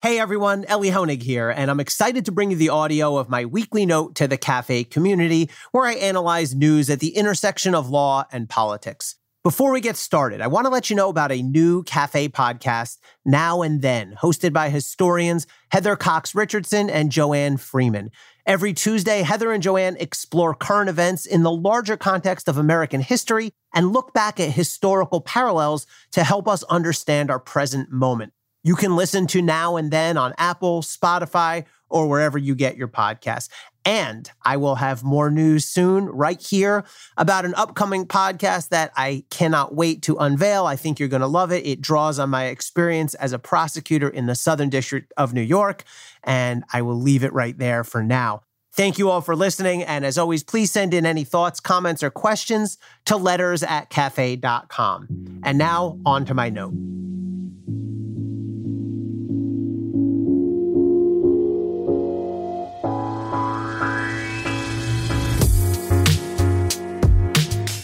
Hey everyone, Elie Honig here, and I'm excited to bring you the audio of my weekly note to the cafe community where I analyze news at the intersection of law and politics. Before we get started, I want to let you know about a new cafe podcast, Now and Then, hosted by historians Heather Cox Richardson and Joanne Freeman. Every Tuesday, Heather and Joanne explore current events in the larger context of American history and look back at historical parallels to help us understand our present moment. You can listen to Now and Then on Apple, Spotify, or wherever you get your podcasts. And I will have more news soon, right here, about an upcoming podcast that I cannot wait to unveil. I think you're going to love it. It draws on my experience as a prosecutor in the Southern District of New York, and I will leave it right there for now. Thank you all for listening. And as always, please send in any thoughts, comments, or questions to letters at cafe.com. And now, on to my note.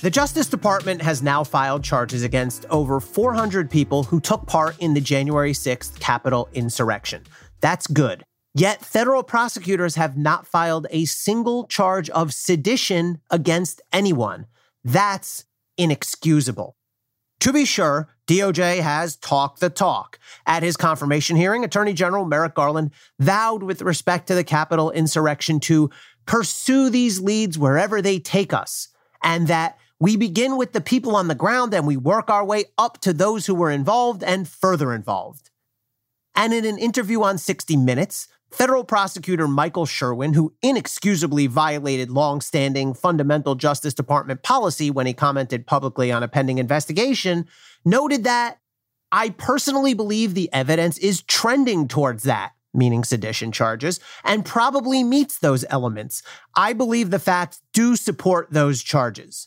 The Justice Department has now filed charges against over 400 people who took part in the January 6th Capitol insurrection. That's good. Yet, federal prosecutors have not filed a single charge of sedition against anyone. That's inexcusable. To be sure, DOJ has talked the talk. At his confirmation hearing, Attorney General Merrick Garland vowed with respect to the Capitol insurrection to pursue these leads wherever they take us, and that we begin with the people on the ground and we work our way up to those who were involved and further involved. And in an interview on 60 Minutes, federal prosecutor Michael Sherwin, who inexcusably violated long-standing fundamental Justice Department policy when he commented publicly on a pending investigation, noted that I personally believe the evidence is trending towards that meaning sedition charges, and probably meets those elements. I believe the facts do support those charges.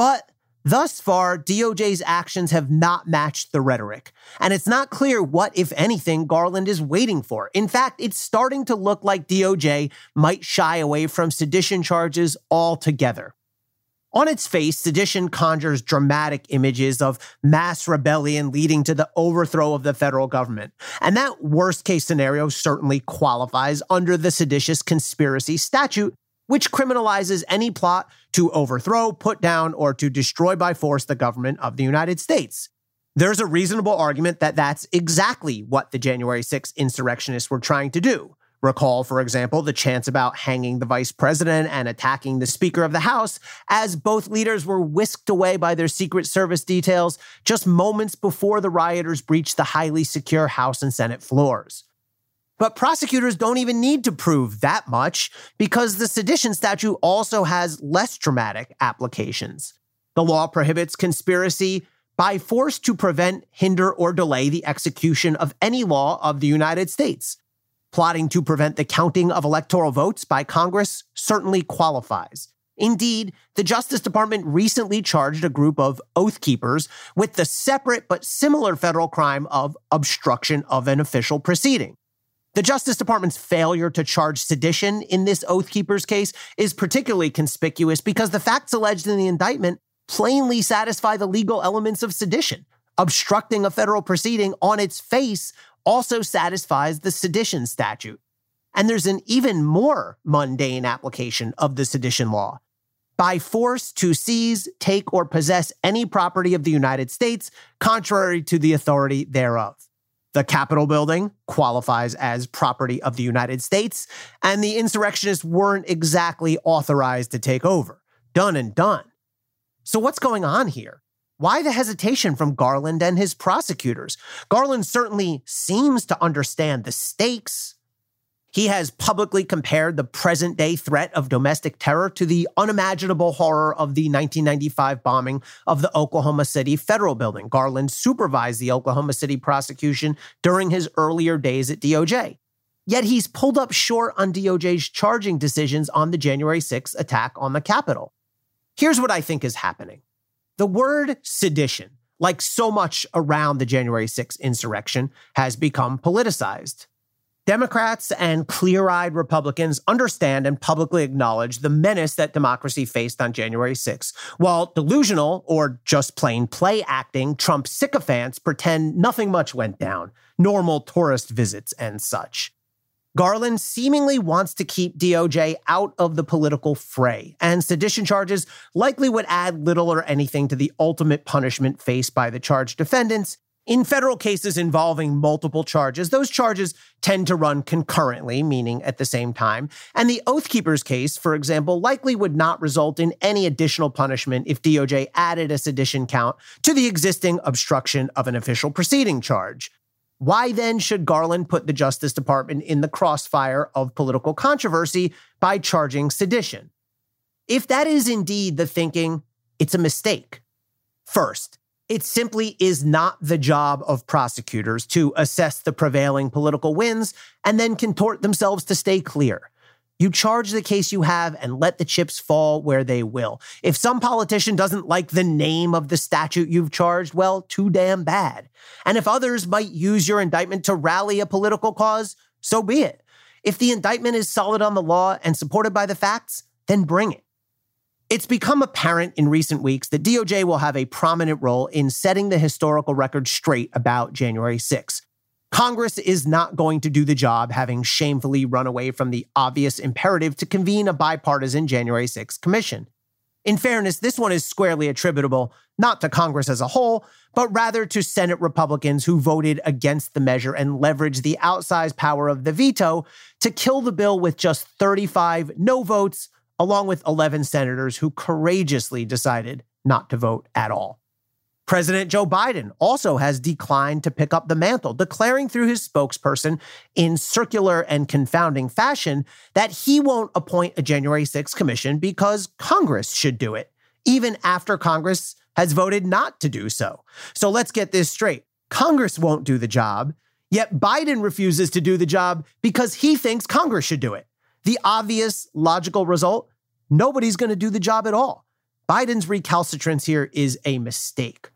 But thus far, DOJ's actions have not matched the rhetoric. And it's not clear what, if anything, Garland is waiting for. In fact, it's starting to look like DOJ might shy away from sedition charges altogether. On its face, sedition conjures dramatic images of mass rebellion leading to the overthrow of the federal government. And that worst case scenario certainly qualifies under the seditious conspiracy statute which criminalizes any plot to overthrow, put down, or to destroy by force the government of the United States. There's a reasonable argument that that's exactly what the January 6th insurrectionists were trying to do. Recall, for example, the chants about hanging the vice president and attacking the Speaker of the House, as both leaders were whisked away by their Secret Service details just moments before the rioters breached the highly secure House and Senate floors. But prosecutors don't even need to prove that much because the sedition statute also has less dramatic applications. The law prohibits conspiracy by force to prevent, hinder, or delay the execution of any law of the United States. Plotting to prevent the counting of electoral votes by Congress certainly qualifies. Indeed, the Justice Department recently charged a group of oath keepers with the separate but similar federal crime of obstruction of an official proceeding. The Justice Department's failure to charge sedition in this Oath Keepers case is particularly conspicuous because the facts alleged in the indictment plainly satisfy the legal elements of sedition. Obstructing a federal proceeding on its face also satisfies the sedition statute. And there's an even more mundane application of the sedition law. By force to seize, take, or possess any property of the United States contrary to the authority thereof. The Capitol building qualifies as property of the United States, and the insurrectionists weren't exactly authorized to take over. Done and done. So, what's going on here? Why the hesitation from Garland and his prosecutors? Garland certainly seems to understand the stakes, he has publicly compared the present day threat of domestic terror to the unimaginable horror of the 1995 bombing of the Oklahoma City Federal Building. Garland supervised the Oklahoma City prosecution during his earlier days at DOJ. Yet he's pulled up short on DOJ's charging decisions on the January 6th attack on the Capitol. Here's what I think is happening the word sedition, like so much around the January 6th insurrection, has become politicized. Democrats and clear eyed Republicans understand and publicly acknowledge the menace that democracy faced on January 6, while delusional or just plain play acting Trump sycophants pretend nothing much went down, normal tourist visits and such. Garland seemingly wants to keep DOJ out of the political fray, and sedition charges likely would add little or anything to the ultimate punishment faced by the charged defendants, in federal cases involving multiple charges, those charges tend to run concurrently, meaning at the same time. And the Oath Keepers case, for example, likely would not result in any additional punishment if DOJ added a sedition count to the existing obstruction of an official proceeding charge. Why then should Garland put the Justice Department in the crossfire of political controversy by charging sedition? If that is indeed the thinking, it's a mistake. First, it simply is not the job of prosecutors to assess the prevailing political winds and then contort themselves to stay clear. You charge the case you have and let the chips fall where they will. If some politician doesn't like the name of the statute you've charged, well, too damn bad. And if others might use your indictment to rally a political cause, so be it. If the indictment is solid on the law and supported by the facts, then bring it. It's become apparent in recent weeks that DOJ will have a prominent role in setting the historical record straight about January 6. Congress is not going to do the job having shamefully run away from the obvious imperative to convene a bipartisan January 6 commission. In fairness, this one is squarely attributable not to Congress as a whole, but rather to Senate Republicans who voted against the measure and leveraged the outsized power of the veto to kill the bill with just 35 no votes along with 11 senators who courageously decided not to vote at all. President Joe Biden also has declined to pick up the mantle, declaring through his spokesperson in circular and confounding fashion that he won't appoint a January 6th commission because Congress should do it, even after Congress has voted not to do so. So let's get this straight Congress won't do the job, yet Biden refuses to do the job because he thinks Congress should do it. The obvious logical result nobody's going to do the job at all. Biden's recalcitrance here is a mistake.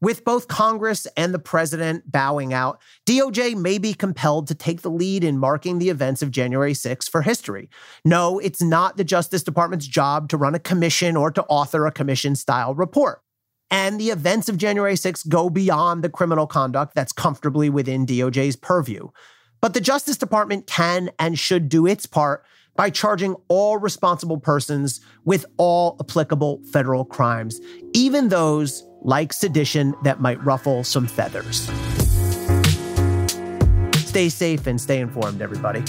With both Congress and the president bowing out, DOJ may be compelled to take the lead in marking the events of January 6 for history. No, it's not the Justice Department's job to run a commission or to author a commission style report. And the events of January 6 go beyond the criminal conduct that's comfortably within DOJ's purview. But the Justice Department can and should do its part by charging all responsible persons with all applicable federal crimes, even those like sedition that might ruffle some feathers. Stay safe and stay informed, everybody.